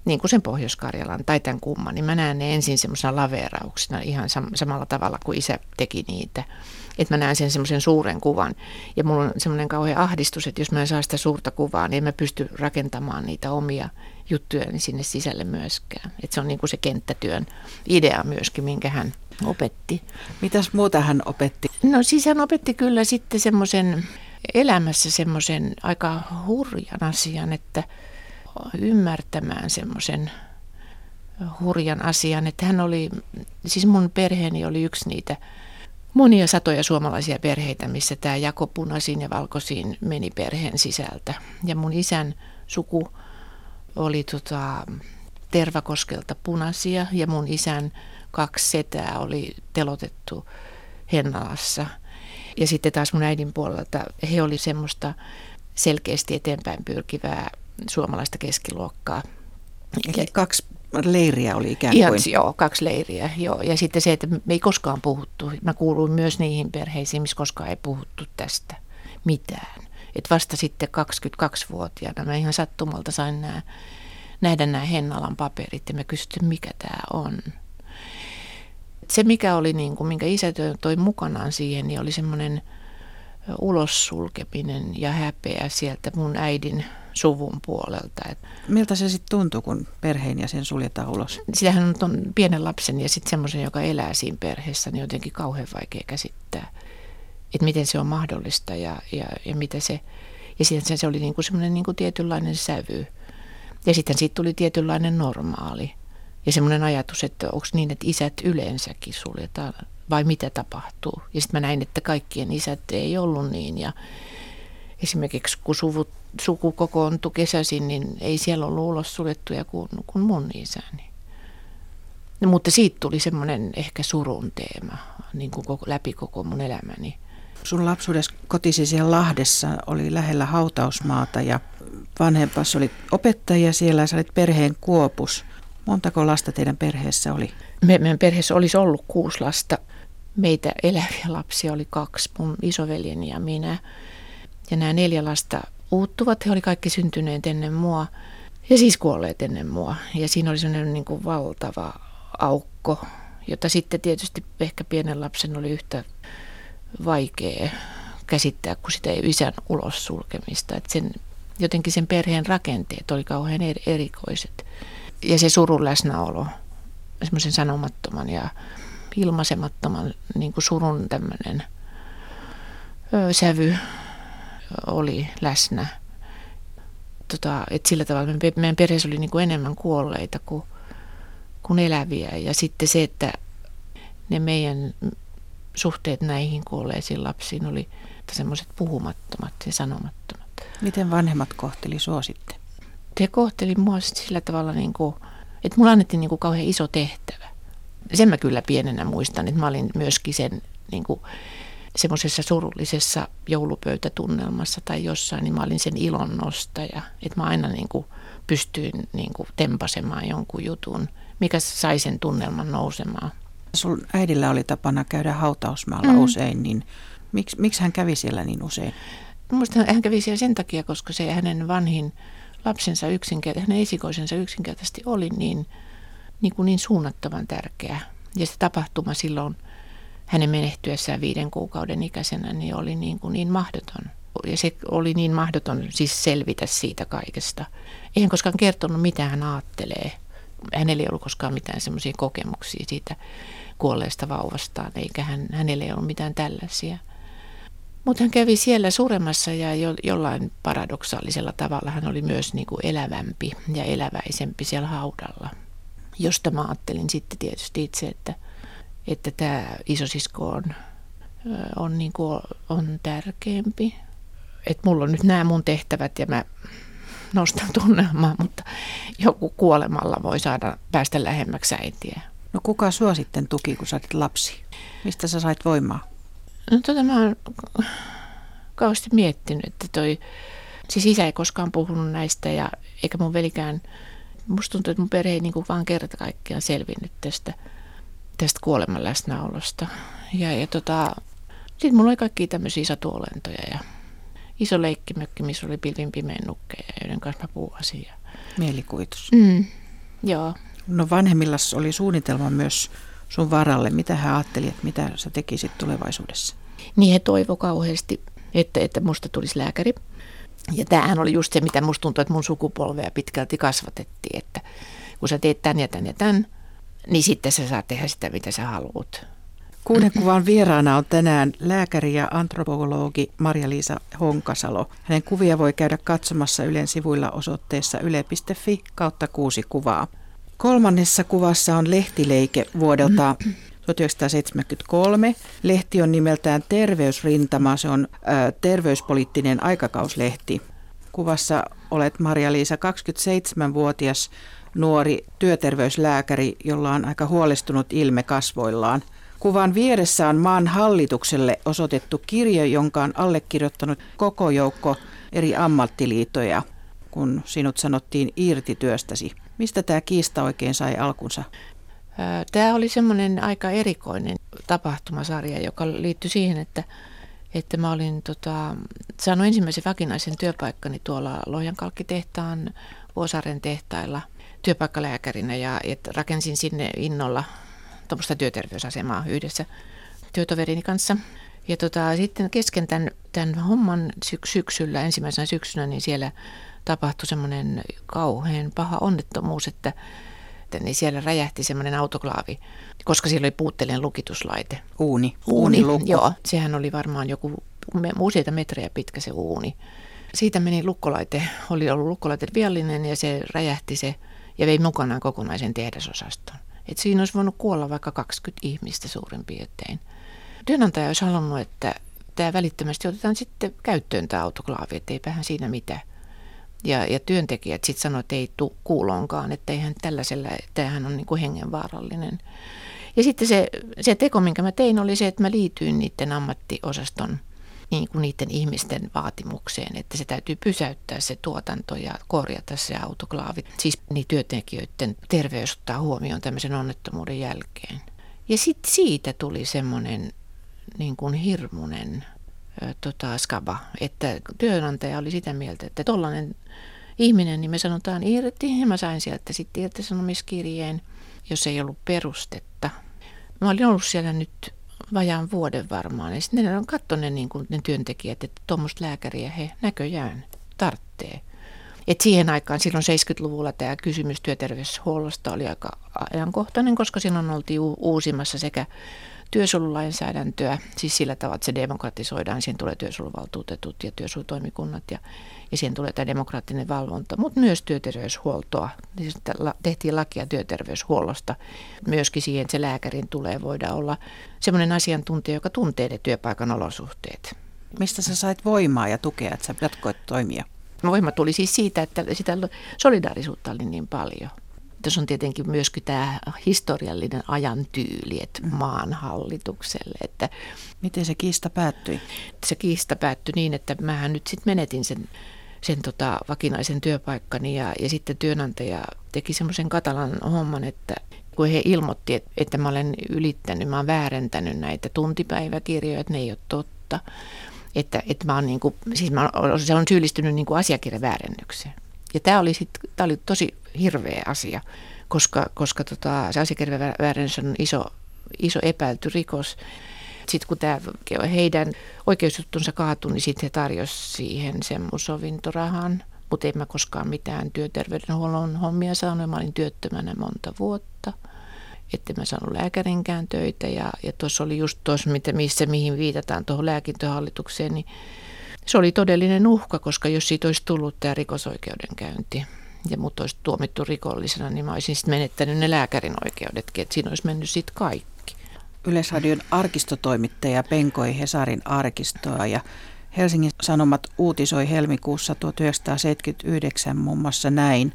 niin kuin sen Pohjois-Karjalan tai tämän kumman, niin mä näen ne ensin semmoisena laveerauksena ihan sam- samalla tavalla kuin isä teki niitä. Että mä näen sen semmoisen suuren kuvan. Ja mulla on semmoinen kauhean ahdistus, että jos mä en saa sitä suurta kuvaa, niin en mä pysty rakentamaan niitä omia juttuja sinne sisälle myöskään. Että se on niin kuin se kenttätyön idea myöskin, minkä hän opetti. Mitäs muuta hän opetti? No siis hän opetti kyllä sitten semmoisen elämässä semmoisen aika hurjan asian, että – ymmärtämään semmoisen hurjan asian, että hän oli, siis mun perheeni oli yksi niitä monia satoja suomalaisia perheitä, missä tämä jako punaisiin ja valkoisiin meni perheen sisältä. Ja mun isän suku oli tota, Tervakoskelta punaisia ja mun isän kaksi setää oli telotettu Hennalassa. Ja sitten taas mun äidin puolelta he oli semmoista selkeästi eteenpäin pyrkivää suomalaista keskiluokkaa. Eli kaksi leiriä oli ikään kuin. Ihan, joo, kaksi leiriä. Joo. Ja sitten se, että me ei koskaan puhuttu. Mä kuuluin myös niihin perheisiin, missä koskaan ei puhuttu tästä mitään. Et vasta sitten 22-vuotiaana mä ihan sattumalta sain nää, nähdä nämä Hennalan paperit ja mä kysyin, mikä tämä on. Se, mikä oli, niin kuin, minkä isä toi mukanaan siihen, niin oli semmoinen ulos sulkeminen ja häpeä sieltä mun äidin suvun puolelta. Miltä se sitten tuntuu, kun perheenjäsen suljetaan ulos? Sitähän on pienen lapsen ja sitten semmoisen, joka elää siinä perheessä, niin jotenkin kauhean vaikea käsittää, että miten se on mahdollista ja, ja, ja mitä se... Ja sitten se oli niinku semmoinen niinku tietynlainen sävy. Ja sitten siitä tuli tietynlainen normaali. Ja semmoinen ajatus, että onko niin, että isät yleensäkin suljetaan vai mitä tapahtuu. Ja sitten mä näin, että kaikkien isät ei ollut niin. Ja esimerkiksi kun suvut, suku kokoontui kesäisin, niin ei siellä ollut ulos suljettuja kuin, kuin mun isäni. No, mutta siitä tuli semmoinen ehkä surun teema niin kuin koko, läpi koko mun elämäni. Sun lapsuudessa kotisi siellä Lahdessa oli lähellä hautausmaata ja vanhempas oli opettaja siellä ja sä olit perheen kuopus. Montako lasta teidän perheessä oli? Me, meidän perheessä olisi ollut kuusi lasta. Meitä eläviä lapsia oli kaksi, mun isoveljeni ja minä. Ja nämä neljä lasta uuttuvat, he oli kaikki syntyneet ennen mua ja siis kuolleet ennen mua. Ja siinä oli sellainen niin kuin valtava aukko, jota sitten tietysti ehkä pienen lapsen oli yhtä vaikea käsittää kuin sitä isän ulos sulkemista. Että sen, jotenkin sen perheen rakenteet oli kauhean erikoiset. Ja se surun läsnäolo, semmoisen sanomattoman ja ilmaisemattoman niin kuin surun tämmöinen sävy oli läsnä. Tota, et sillä tavalla meidän perheessä oli niin kuin enemmän kuolleita kuin, kuin eläviä. Ja sitten se, että ne meidän suhteet näihin kuolleisiin lapsiin oli semmoiset puhumattomat ja sanomattomat. Miten vanhemmat kohteli sua sitten? Te kohteli mua sillä tavalla, niin kuin, että mulla annettiin niin kuin kauhean iso tehtävä. Sen mä kyllä pienenä muistan, että mä olin myöskin sen niin kuin, semmoisessa surullisessa joulupöytätunnelmassa tai jossain, niin mä olin sen ilon nostaja. Että mä aina niin kuin pystyin niin kuin tempasemaan jonkun jutun, mikä sai sen tunnelman nousemaan. Sun äidillä oli tapana käydä hautausmaalla mm. usein, niin miksi, miksi hän kävi siellä niin usein? Mielestäni hän kävi siellä sen takia, koska se hänen vanhin lapsensa yksinkertaisesti, hänen esikoisensa yksinkertaisesti oli niin, niin, kuin niin suunnattavan tärkeä. Ja se tapahtuma silloin – hänen menehtyessään viiden kuukauden ikäisenä niin oli niin, kuin niin mahdoton. ja se oli niin mahdoton siis selvitä siitä kaikesta. Eihän koskaan kertonut, mitä hän ajattelee. Hänellä ei ollut koskaan mitään semmoisia kokemuksia siitä kuolleesta vauvastaan, eikä hän, hänellä ei ollut mitään tällaisia. Mutta hän kävi siellä suremassa ja jo, jollain paradoksaalisella tavalla hän oli myös niin kuin elävämpi ja eläväisempi siellä haudalla. Josta mä ajattelin sitten tietysti itse, että, että tämä isosisko on, on, niin kuin, on tärkeämpi. Että mulla on nyt nämä mun tehtävät ja mä nostan tunnelmaa, mutta joku kuolemalla voi saada päästä lähemmäksi äitiä. No kuka sua sitten tuki, kun sä olet lapsi? Mistä sä sait voimaa? No tota mä oon kauheasti miettinyt, että toi, siis isä ei koskaan puhunut näistä ja eikä mun velikään, musta tuntuu, että mun perhe ei niin kuin vaan kerta kaikkiaan selvinnyt tästä, tästä kuoleman läsnäolosta. Ja, ja tota, sitten mulla oli kaikki tämmöisiä satuolentoja ja iso leikkimökki, missä oli pilvin pimeän nukkeja, joiden kanssa mä puhuasin. Ja... Mielikuvitus. Mm, joo. No vanhemmilla oli suunnitelma myös sun varalle. Mitä hän ajatteli, että mitä sä tekisit tulevaisuudessa? Niin he toivo kauheasti, että, että musta tulisi lääkäri. Ja tämähän oli just se, mitä musta tuntuu, että mun sukupolvea pitkälti kasvatettiin, että kun sä teet tän ja tän ja tän, niin sitten sä saat tehdä sitä, mitä sä haluat. Kuuden kuvan vieraana on tänään lääkäri ja antropologi Marja-Liisa Honkasalo. Hänen kuvia voi käydä katsomassa Ylen sivuilla osoitteessa yle.fi kautta kuusi kuvaa. Kolmannessa kuvassa on lehtileike vuodelta 1973. Lehti on nimeltään Terveysrintama, se on ä, terveyspoliittinen aikakauslehti. Kuvassa olet Maria-Liisa 27-vuotias nuori työterveyslääkäri, jolla on aika huolestunut ilme kasvoillaan. Kuvan vieressä on maan hallitukselle osoitettu kirje, jonka on allekirjoittanut koko joukko eri ammattiliitoja, kun sinut sanottiin irti työstäsi. Mistä tämä kiista oikein sai alkunsa? Tämä oli semmoinen aika erikoinen tapahtumasarja, joka liittyi siihen, että, että mä olin tota, saanut ensimmäisen vakinaisen työpaikkani tuolla Lohjankalkkitehtaan Vuosaren tehtailla työpaikkalääkärinä ja että rakensin sinne innolla tuommoista työterveysasemaa yhdessä työtoverini kanssa. Ja tota, sitten kesken tämän, tämän homman syk- syksyllä, ensimmäisenä syksynä, niin siellä tapahtui semmoinen kauhean paha onnettomuus, että, että niin siellä räjähti semmoinen autoklaavi, koska siellä oli puutteellinen lukituslaite. Uuni. Uuni, joo. Sehän oli varmaan joku useita metrejä pitkä se uuni. Siitä meni lukkolaite, oli ollut lukkolaite viallinen ja se räjähti se ja vei mukanaan kokonaisen tehdasosaston. Et siinä olisi voinut kuolla vaikka 20 ihmistä suurin piirtein. Työnantaja olisi halunnut, että tämä välittömästi otetaan sitten käyttöön tämä autoklaavi, että eipähän siinä mitään. Ja, ja työntekijät sitten sanoivat, että ei tule kuuloonkaan, että eihän tällaisella, tämähän on niin kuin hengenvaarallinen. Ja sitten se, se teko, minkä mä tein, oli se, että mä liityin niiden ammattiosaston niin kuin niiden ihmisten vaatimukseen, että se täytyy pysäyttää se tuotanto ja korjata se autoklaavi. Siis niin työntekijöiden terveys ottaa huomioon tämmöisen onnettomuuden jälkeen. Ja sitten siitä tuli semmoinen niin kuin hirmunen tota, skaba, että työnantaja oli sitä mieltä, että tollainen ihminen, niin me sanotaan irti, ja mä sain sieltä sitten irtisanomiskirjeen, jos ei ollut perustetta. Mä olin ollut siellä nyt vajaan vuoden varmaan, ja sitten ne on katsoneet niin ne työntekijät, että tuommoista lääkäriä he näköjään tarttee. Et siihen aikaan, silloin 70-luvulla tämä kysymys työterveyshuollosta oli aika ajankohtainen, koska silloin oltiin uusimassa sekä työsuojelulainsäädäntöä, siis sillä tavalla, että se demokratisoidaan, siihen tulee työsuojeluvaltuutetut ja työsuojelutoimikunnat ja, ja siihen tulee tämä demokraattinen valvonta, mutta myös työterveyshuoltoa. Siis tehtiin lakia työterveyshuollosta myöskin siihen, että se lääkärin tulee voida olla sellainen asiantuntija, joka tuntee ne työpaikan olosuhteet. Mistä sä sait voimaa ja tukea, että sä jatkoit toimia? Voima tuli siis siitä, että sitä solidaarisuutta oli niin paljon. Tässä on tietenkin myöskin tämä historiallinen ajan tyyli, että mm. maan hallitukselle. Että Miten se kiista päättyi? Se kiista päättyi niin, että mähän nyt sitten menetin sen, sen tota vakinaisen työpaikkani ja, ja sitten työnantaja teki semmoisen katalan homman, että kun he ilmoitti, että, että mä olen ylittänyt, mä olen väärentänyt näitä tuntipäiväkirjoja, että ne ei ole totta. Että, että mä oon niin kuin, siis mä olen, se on syyllistynyt niin kuin asiakirjaväärennykseen. Ja tämä oli, sit, tämä oli tosi hirveä asia, koska, koska tota, se asiakirjaväärennys on iso, iso epäilty rikos. Sitten kun tämä heidän oikeusjuttunsa kaatui, niin sitten he tarjosivat siihen sen mun sovintorahan. Mutta en mä koskaan mitään työterveydenhuollon hommia saanut. Mä olin työttömänä monta vuotta. Että mä saanut lääkärinkään töitä. Ja, ja tuossa oli just tuossa, missä, mihin viitataan tuohon lääkintöhallitukseen, niin se oli todellinen uhka, koska jos siitä olisi tullut tämä rikosoikeudenkäynti ja mut olisi tuomittu rikollisena, niin mä olisin sitten menettänyt ne lääkärin oikeudetkin, että siinä olisi mennyt sitten kaikki. Yleisradion arkistotoimittaja penkoi Hesarin arkistoa ja Helsingin Sanomat uutisoi helmikuussa 1979 muun muassa näin.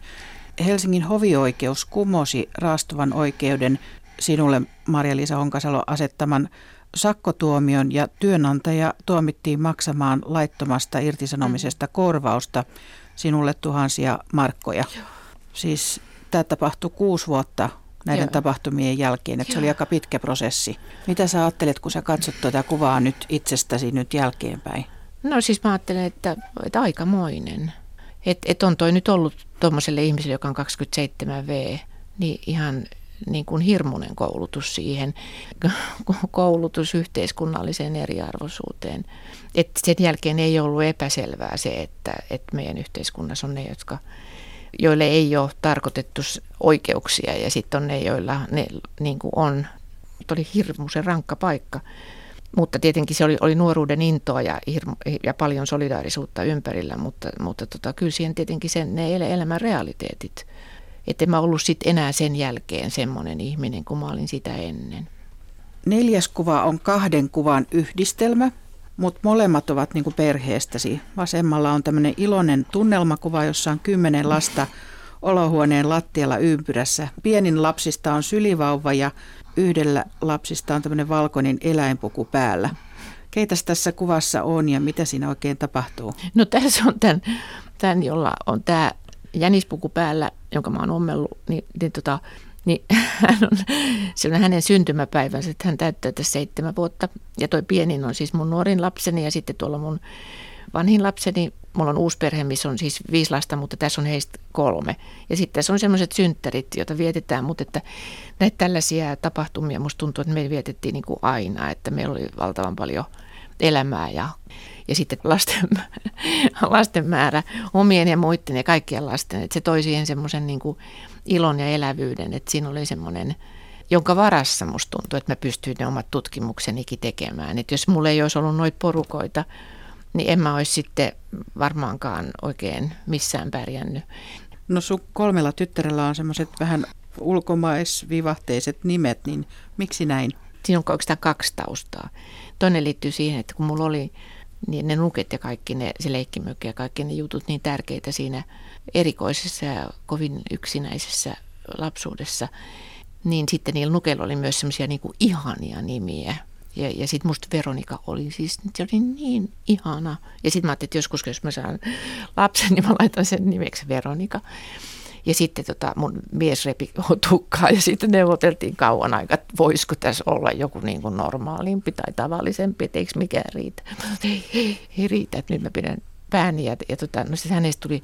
Helsingin hovioikeus kumosi raastuvan oikeuden sinulle, Maria-Liisa Honkasalo, asettaman sakkotuomion ja työnantaja tuomittiin maksamaan laittomasta irtisanomisesta mm. korvausta sinulle tuhansia markkoja. Siis tämä tapahtui kuusi vuotta näiden Joo. tapahtumien jälkeen, että Joo. se oli aika pitkä prosessi. Mitä sä ajattelet, kun sä katsot tuota kuvaa nyt itsestäsi nyt jälkeenpäin? No siis mä ajattelen, että, että aikamoinen. Että et on toi nyt ollut tuommoiselle ihmiselle, joka on 27V, niin ihan niin kuin hirmuinen koulutus siihen, koulutus yhteiskunnalliseen eriarvoisuuteen. Et sen jälkeen ei ollut epäselvää se, että, että meidän yhteiskunnassa on ne, jotka, joille ei ole tarkoitettu oikeuksia ja sitten on ne, joilla ne niin kuin on. Oli hirmu se rankka paikka. Mutta tietenkin se oli, oli nuoruuden intoa ja, hirmu, ja paljon solidaarisuutta ympärillä, mutta, mutta tota, kyllä siihen tietenkin sen, ne elämän realiteetit – että mä ollut sit enää sen jälkeen semmoinen ihminen kuin mä olin sitä ennen. Neljäs kuva on kahden kuvan yhdistelmä, mutta molemmat ovat niin perheestäsi. Vasemmalla on tämmöinen iloinen tunnelmakuva, jossa on kymmenen lasta olohuoneen lattialla ympyrässä. Pienin lapsista on sylivauva ja yhdellä lapsista on tämmöinen valkoinen eläinpuku päällä. Keitäs tässä kuvassa on ja mitä siinä oikein tapahtuu? No tässä on tämän, tämän jolla on tämä jänispuku päällä, jonka mä oon ommellut, niin, niin, tota, niin hän on, se on hänen syntymäpäivänsä, että hän täyttää tässä seitsemän vuotta. Ja toi pienin on siis mun nuorin lapseni ja sitten tuolla mun vanhin lapseni, mulla on uusi perhe, missä on siis viisi lasta, mutta tässä on heistä kolme. Ja sitten tässä on semmoiset synttärit, joita vietetään, mutta että näitä tällaisia tapahtumia musta tuntuu, että me vietettiin niin kuin aina, että meillä oli valtavan paljon elämää ja ja sitten lasten, lasten määrä, omien ja muiden ja kaikkien lasten, että se toi siihen semmoisen niin ilon ja elävyyden, että siinä oli semmoinen, jonka varassa musta tuntuu, että mä pystyin ne omat tutkimuksenikin tekemään. Että jos mulla ei olisi ollut noita porukoita, niin en mä olisi sitten varmaankaan oikein missään pärjännyt. No sun kolmella tyttärellä on semmoiset vähän ulkomaisvivahteiset nimet, niin miksi näin? Siinä on oikeastaan kaksi taustaa. Toinen liittyy siihen, että kun mulla oli niin ne nuket ja kaikki ne, se leikkimökki ja kaikki ne jutut niin tärkeitä siinä erikoisessa ja kovin yksinäisessä lapsuudessa, niin sitten niillä nukeilla oli myös semmoisia niin ihania nimiä. Ja, ja sitten musta Veronika oli siis, se oli niin ihana. Ja sitten mä ajattelin, että joskus jos mä saan lapsen, niin mä laitan sen nimeksi Veronika. Ja sitten tota, mun mies repi tukkaa ja sitten neuvoteltiin kauan aikaa, että voisiko tässä olla joku niin kuin normaalimpi tai tavallisempi, että eikö mikään riitä. Ei, ei, ei riitä, että nyt mä pidän pääni. Ja, ja tota, no siis hänestä tuli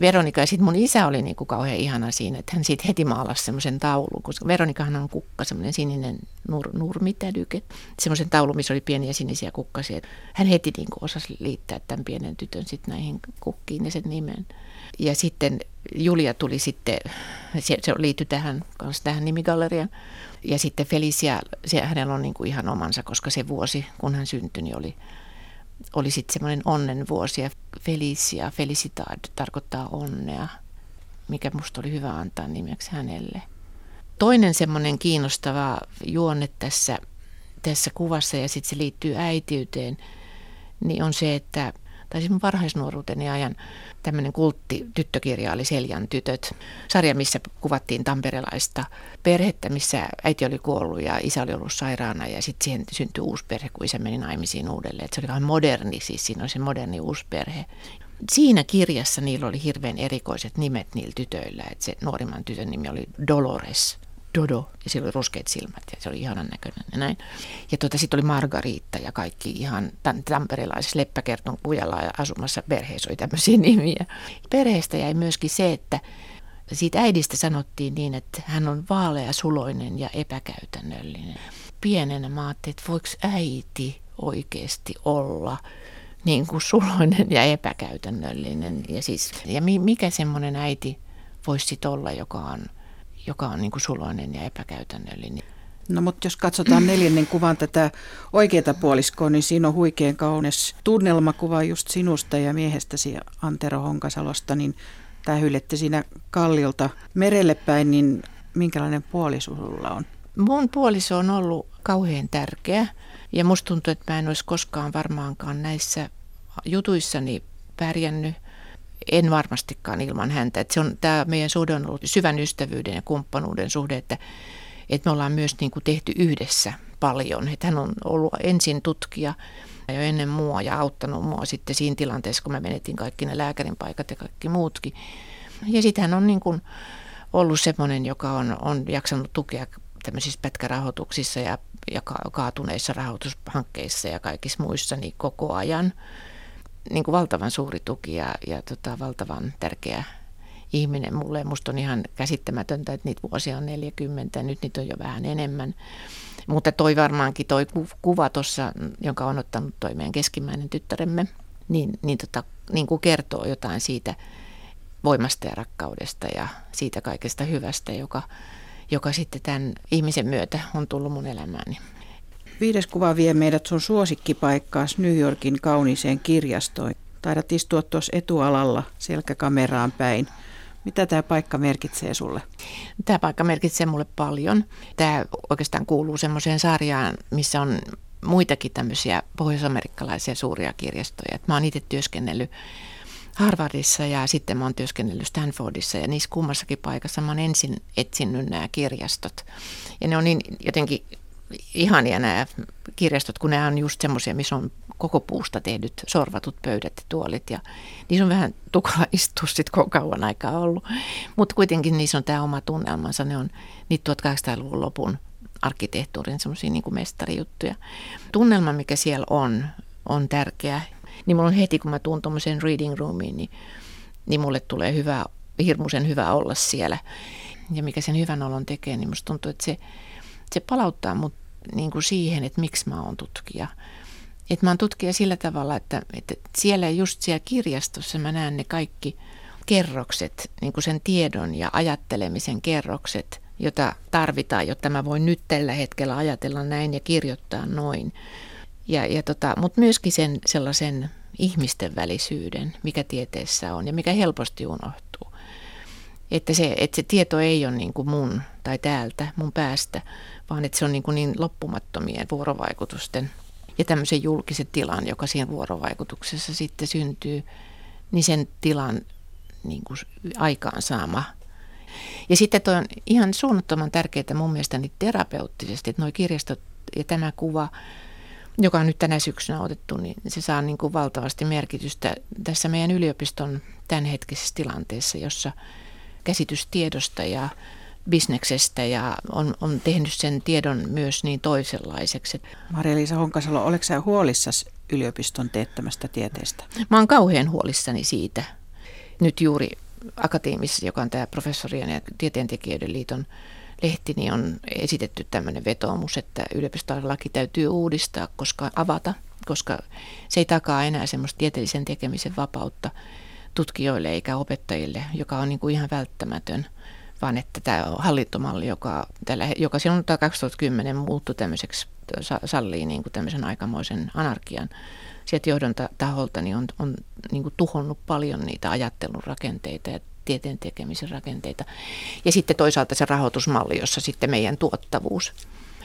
Veronika ja sitten mun isä oli niin kuin kauhean ihana siinä, että hän siitä heti maalasi semmoisen taulun, koska Veronikahan on kukka, semmoinen sininen nur, nurmitädyke, semmoisen taulun, missä oli pieniä sinisiä kukkasia. Hän heti niin kuin osasi liittää tämän pienen tytön sitten näihin kukkiin ja sen nimen. Ja sitten Julia tuli sitten, se, se liittyi tähän, kanssa tähän nimigalleriaan. Ja sitten Felicia, se, hänellä on niin kuin ihan omansa, koska se vuosi, kun hän syntyi, niin oli, oli sitten semmoinen onnen vuosi. Ja Felicia, Felicitad tarkoittaa onnea, mikä musta oli hyvä antaa nimeksi hänelle. Toinen semmoinen kiinnostava juonne tässä, tässä kuvassa, ja sitten se liittyy äitiyteen, niin on se, että tai siis mun varhaisnuoruuteni ajan tämmöinen kultti tyttökirja oli Seljan tytöt. Sarja, missä kuvattiin tamperelaista perhettä, missä äiti oli kuollut ja isä oli ollut sairaana ja sitten siihen syntyi uusi perhe, kun isä meni naimisiin uudelleen. Et se oli vähän moderni, siis siinä oli se moderni uusi perhe. Siinä kirjassa niillä oli hirveän erikoiset nimet niillä tytöillä. Et se nuorimman tytön nimi oli Dolores. Dodo, ja sillä oli ruskeat silmät, ja se oli ihanan näköinen ja näin. Ja tuota, sitten oli Margariitta ja kaikki ihan tamperelaisessa leppäkerton kujalla ja asumassa perheessä oli tämmöisiä nimiä. Perheestä jäi myöskin se, että Siitä äidistä sanottiin niin, että hän on vaalea, suloinen ja epäkäytännöllinen. Pienenä mä ajattelin, että voiko äiti oikeasti olla niin kuin suloinen ja epäkäytännöllinen. Ja, siis, ja mikä semmoinen äiti voisi olla, joka on, joka on niin kuin suloinen ja epäkäytännöllinen. No mutta jos katsotaan neljännen kuvan tätä oikeaa puoliskoa, niin siinä on huikean kaunis tunnelmakuva just sinusta ja miehestäsi Antero Honkasalosta, niin tähyilette siinä kalliolta merelle päin, niin minkälainen puoliso sulla on? Mun puoliso on ollut kauhean tärkeä ja musta tuntuu, että mä en olisi koskaan varmaankaan näissä jutuissani pärjännyt. En varmastikaan ilman häntä. Että se on, tämä meidän suhde on ollut syvän ystävyyden ja kumppanuuden suhde, että, että me ollaan myös niin kuin tehty yhdessä paljon. Että hän on ollut ensin tutkija jo ennen mua ja auttanut mua sitten siinä tilanteessa, kun me menetin kaikki ne lääkärin paikat ja kaikki muutkin. Ja sitten hän on niin kuin ollut semmoinen, joka on, on jaksanut tukea tämmöisissä pätkärahoituksissa ja, ja kaatuneissa rahoitushankkeissa ja kaikissa muissa niin koko ajan. Niin kuin valtavan suuri tuki ja, ja tota, valtavan tärkeä ihminen mulle. Musta on ihan käsittämätöntä, että niitä vuosia on 40, nyt niitä on jo vähän enemmän. Mutta toi varmaankin toi kuva tuossa, jonka on ottanut toi meidän keskimmäinen tyttäremme, niin, niin, tota, niin kuin kertoo jotain siitä voimasta ja rakkaudesta ja siitä kaikesta hyvästä, joka, joka sitten tämän ihmisen myötä on tullut mun elämääni. Viides kuva vie meidät sun suosikkipaikkaas New Yorkin kauniiseen kirjastoon. Taidat istua tuossa etualalla selkäkameraan päin. Mitä tämä paikka merkitsee sulle? Tämä paikka merkitsee mulle paljon. Tämä oikeastaan kuuluu semmoiseen sarjaan, missä on muitakin tämmöisiä pohjoisamerikkalaisia suuria kirjastoja. Mä oon itse työskennellyt Harvardissa ja sitten mä oon työskennellyt Stanfordissa ja niissä kummassakin paikassa mä oon ensin etsinyt nämä kirjastot. Ja ne on niin jotenkin ihania nämä kirjastot, kun nämä on just semmoisia, missä on koko puusta tehdyt sorvatut pöydät ja tuolit. Ja niissä on vähän tukala istua sitten kauan aikaa ollut. Mutta kuitenkin niissä on tämä oma tunnelmansa. Ne on niitä 1800-luvun lopun arkkitehtuurin semmoisia niin mestarijuttuja. Tunnelma, mikä siellä on, on tärkeä. Niin mulla on heti, kun mä tuun tuommoiseen reading roomiin, niin, niin mulle tulee hyvä, hirmuisen hyvä olla siellä. Ja mikä sen hyvän olon tekee, niin musta tuntuu, että se, se palauttaa mut niin kuin siihen, että miksi mä oon tutkija. Että mä oon tutkija sillä tavalla, että, että siellä just siellä kirjastossa mä näen ne kaikki kerrokset, niin kuin sen tiedon ja ajattelemisen kerrokset, jota tarvitaan, jotta mä voin nyt tällä hetkellä ajatella näin ja kirjoittaa noin. Ja, ja tota, Mutta myöskin sen sellaisen ihmisten välisyyden, mikä tieteessä on ja mikä helposti unohtuu. Että se, että se tieto ei ole niin kuin mun tai täältä, mun päästä, vaan että se on niin, kuin niin loppumattomien vuorovaikutusten ja tämmöisen julkisen tilan, joka siinä vuorovaikutuksessa sitten syntyy, niin sen tilan niin kuin aikaansaama. Ja sitten toi on ihan suunnattoman tärkeää mun mielestä niin terapeuttisesti, että nuo kirjastot ja tämä kuva, joka on nyt tänä syksynä otettu, niin se saa niin kuin valtavasti merkitystä tässä meidän yliopiston tämänhetkisessä tilanteessa, jossa käsitys tiedosta ja bisneksestä ja on, on tehnyt sen tiedon myös niin toisenlaiseksi. Maria-Liisa Honkasalo, oletko sinä huolissasi yliopiston teettämästä tieteestä? Mä oon kauhean huolissani siitä. Nyt juuri Akateemisessa, joka on tämä professorien ja tieteentekijöiden liiton lehti, niin on esitetty tämmöinen vetoomus, että yliopistolaki täytyy uudistaa, koska avata, koska se ei takaa enää semmoista tieteellisen tekemisen vapautta tutkijoille eikä opettajille, joka on niin kuin ihan välttämätön vaan että tämä hallintomalli, joka, tällä, joka silloin 2010 muuttui tämmöiseksi, sallii niin kuin tämmöisen aikamoisen anarkian sieltä johdon taholta, niin on, on niin kuin tuhonnut paljon niitä ajattelun rakenteita ja tieteen tekemisen rakenteita. Ja sitten toisaalta se rahoitusmalli, jossa sitten meidän tuottavuus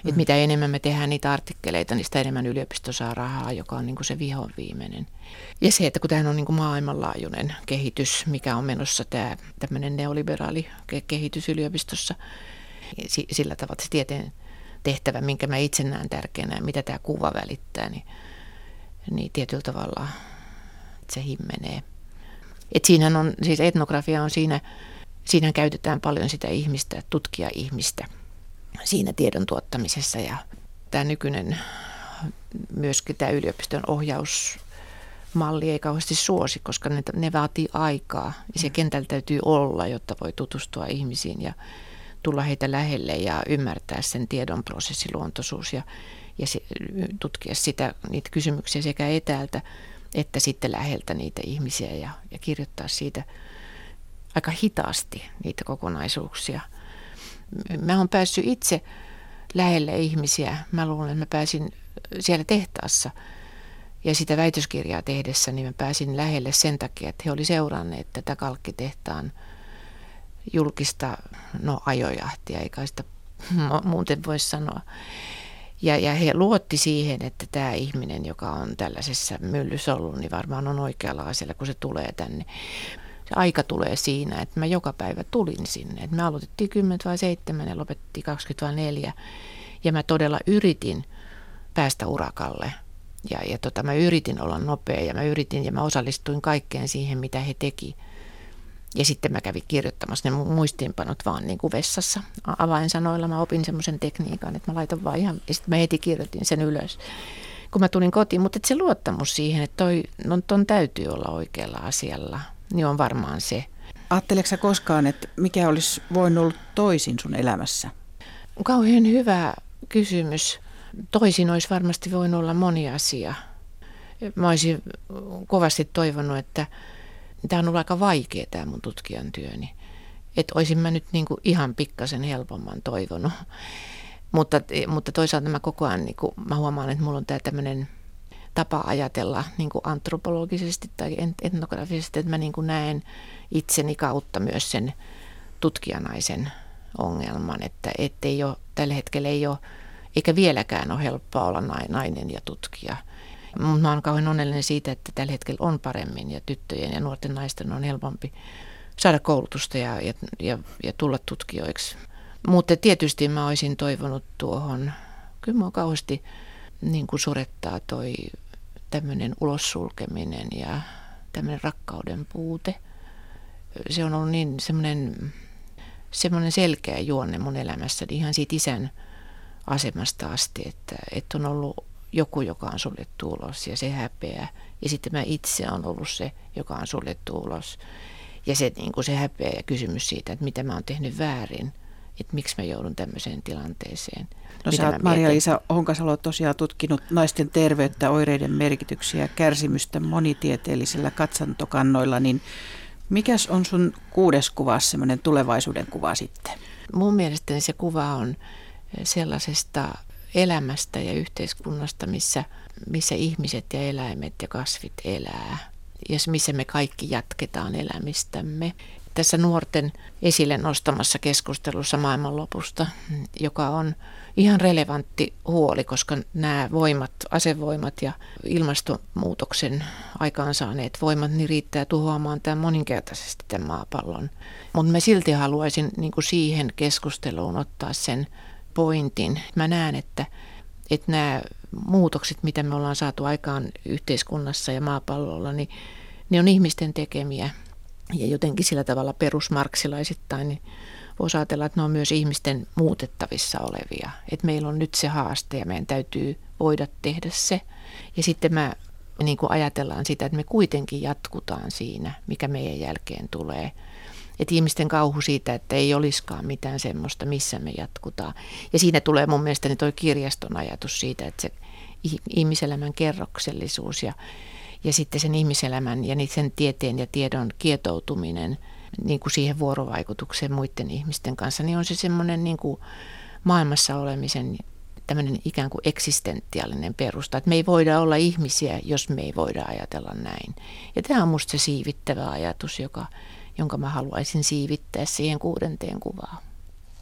Mm. Et mitä enemmän me tehdään niitä artikkeleita, niin sitä enemmän yliopisto saa rahaa, joka on niin kuin se vihon viimeinen. Ja se, että kun tämähän on niin kuin maailmanlaajuinen kehitys, mikä on menossa tämä tämmöinen neoliberaali kehitys yliopistossa, sillä tavalla se tieteen tehtävä, minkä mä itse näen tärkeänä ja mitä tämä kuva välittää, niin, niin tietyllä tavalla se himmenee. Et siinähän on, siis etnografia on siinä, siinä käytetään paljon sitä ihmistä, tutkia ihmistä – siinä tiedon tuottamisessa ja tämä nykyinen myöskin tämä yliopiston ohjaus malli ei kauheasti suosi, koska ne, ne vaatii aikaa ja se mm. kentällä täytyy olla, jotta voi tutustua ihmisiin ja tulla heitä lähelle ja ymmärtää sen tiedon prosessiluontoisuus ja, ja se, tutkia sitä, niitä kysymyksiä sekä etäältä että sitten läheltä niitä ihmisiä ja, ja kirjoittaa siitä aika hitaasti niitä kokonaisuuksia. Mä oon päässyt itse lähelle ihmisiä. Mä luulen, että mä pääsin siellä tehtaassa ja sitä väitöskirjaa tehdessä, niin mä pääsin lähelle sen takia, että he oli seuranneet tätä kalkkitehtaan julkista no, ajojahtia, eikä sitä muuten voi sanoa. Ja, ja he luotti siihen, että tämä ihminen, joka on tällaisessa myllyssä ollut, niin varmaan on oikealla asialla, kun se tulee tänne. Se aika tulee siinä, että mä joka päivä tulin sinne. Et me aloitettiin 10 vai 7 ja lopettiin 20 vai 4. Ja mä todella yritin päästä urakalle. Ja, ja tota, mä yritin olla nopea ja mä yritin ja mä osallistuin kaikkeen siihen, mitä he teki. Ja sitten mä kävin kirjoittamassa ne muistiinpanot vaan niin kuin vessassa avainsanoilla. Mä opin semmoisen tekniikan, että mä laitan vaan ihan, ja sitten mä heti kirjoitin sen ylös, kun mä tulin kotiin. Mutta se luottamus siihen, että toi, no, ton täytyy olla oikealla asialla, niin on varmaan se. Ajatteleksä koskaan, että mikä olisi voinut olla toisin sun elämässä? Kauhean hyvä kysymys. Toisin olisi varmasti voinut olla moni asia. Mä olisin kovasti toivonut, että tämä on ollut aika vaikea tämä mun tutkijan työni. Että olisin mä nyt niin kuin ihan pikkasen helpomman toivonut. Mutta, mutta toisaalta mä koko ajan niin kuin, mä huomaan, että mulla on tämä tämmöinen tapa ajatella niin kuin antropologisesti tai etnografisesti, että mä niin kuin näen itseni kautta myös sen tutkijanaisen ongelman, että ei ole, tällä hetkellä ei ole, eikä vieläkään ole helppoa olla nainen ja tutkija – mutta mä oon kauhean onnellinen siitä, että tällä hetkellä on paremmin ja tyttöjen ja nuorten naisten on helpompi saada koulutusta ja, ja, ja, ja tulla tutkijoiksi. Mutta tietysti mä olisin toivonut tuohon, kyllä mä kauheasti niin kuin surettaa toi tämmöinen ulossulkeminen ja tämmöinen rakkauden puute. Se on ollut niin semmoinen, semmoinen selkeä juonne mun elämässäni ihan siitä isän asemasta asti, että, että on ollut joku, joka on suljettu ulos ja se häpeä. Ja sitten mä itse on ollut se, joka on suljettu ulos. Ja se, niin kuin se häpeä ja kysymys siitä, että mitä mä oon tehnyt väärin, että miksi mä joudun tämmöiseen tilanteeseen. No sä oot Maria-Liisa Honkasalo tosiaan tutkinut naisten terveyttä, oireiden merkityksiä ja kärsimystä monitieteellisillä katsantokannoilla, niin mikäs on sun kuudes kuva, semmoinen tulevaisuuden kuva sitten? Mun mielestäni se kuva on sellaisesta elämästä ja yhteiskunnasta, missä, missä ihmiset ja eläimet ja kasvit elää ja missä me kaikki jatketaan elämistämme. Tässä nuorten esille nostamassa keskustelussa maailmanlopusta, joka on ihan relevantti huoli, koska nämä voimat, asevoimat ja ilmastonmuutoksen aikaansaaneet voimat, niin riittää tuhoamaan tämän moninkertaisesti tämän maapallon. Mutta mä silti haluaisin niin kuin siihen keskusteluun ottaa sen pointin. Mä näen, että, että nämä muutokset, mitä me ollaan saatu aikaan yhteiskunnassa ja maapallolla, niin ne on ihmisten tekemiä. Ja jotenkin sillä tavalla perusmarksilaisittain niin voisi ajatella, että ne on myös ihmisten muutettavissa olevia. Että meillä on nyt se haaste ja meidän täytyy voida tehdä se. Ja sitten mä niin kuin ajatellaan sitä, että me kuitenkin jatkutaan siinä, mikä meidän jälkeen tulee – että ihmisten kauhu siitä, että ei olisikaan mitään semmoista, missä me jatkutaan. Ja siinä tulee mun mielestäni toi kirjaston ajatus siitä, että se ihmiselämän kerroksellisuus ja, ja sitten sen ihmiselämän ja sen tieteen ja tiedon kietoutuminen niin kuin siihen vuorovaikutukseen muiden ihmisten kanssa, niin on se semmoinen niin kuin maailmassa olemisen tämmöinen ikään kuin eksistentiaalinen perusta, että me ei voida olla ihmisiä, jos me ei voida ajatella näin. Ja tämä on musta se siivittävä ajatus, joka, jonka mä haluaisin siivittää siihen kuudenteen kuvaan.